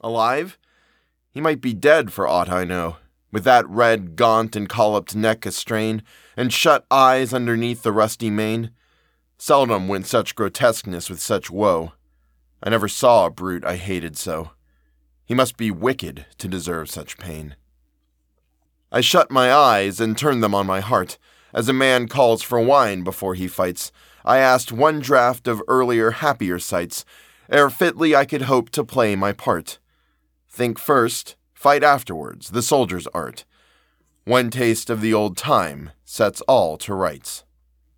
Alive? He might be dead for aught I know, with that red, gaunt, and colloped neck astrain, and shut eyes underneath the rusty mane. Seldom went such grotesqueness with such woe. I never saw a brute I hated so. He must be wicked to deserve such pain. I shut my eyes and turned them on my heart, as a man calls for wine before he fights. I asked one draught of earlier, happier sights, ere fitly I could hope to play my part. Think first, fight afterwards, the soldier's art. One taste of the old time sets all to rights.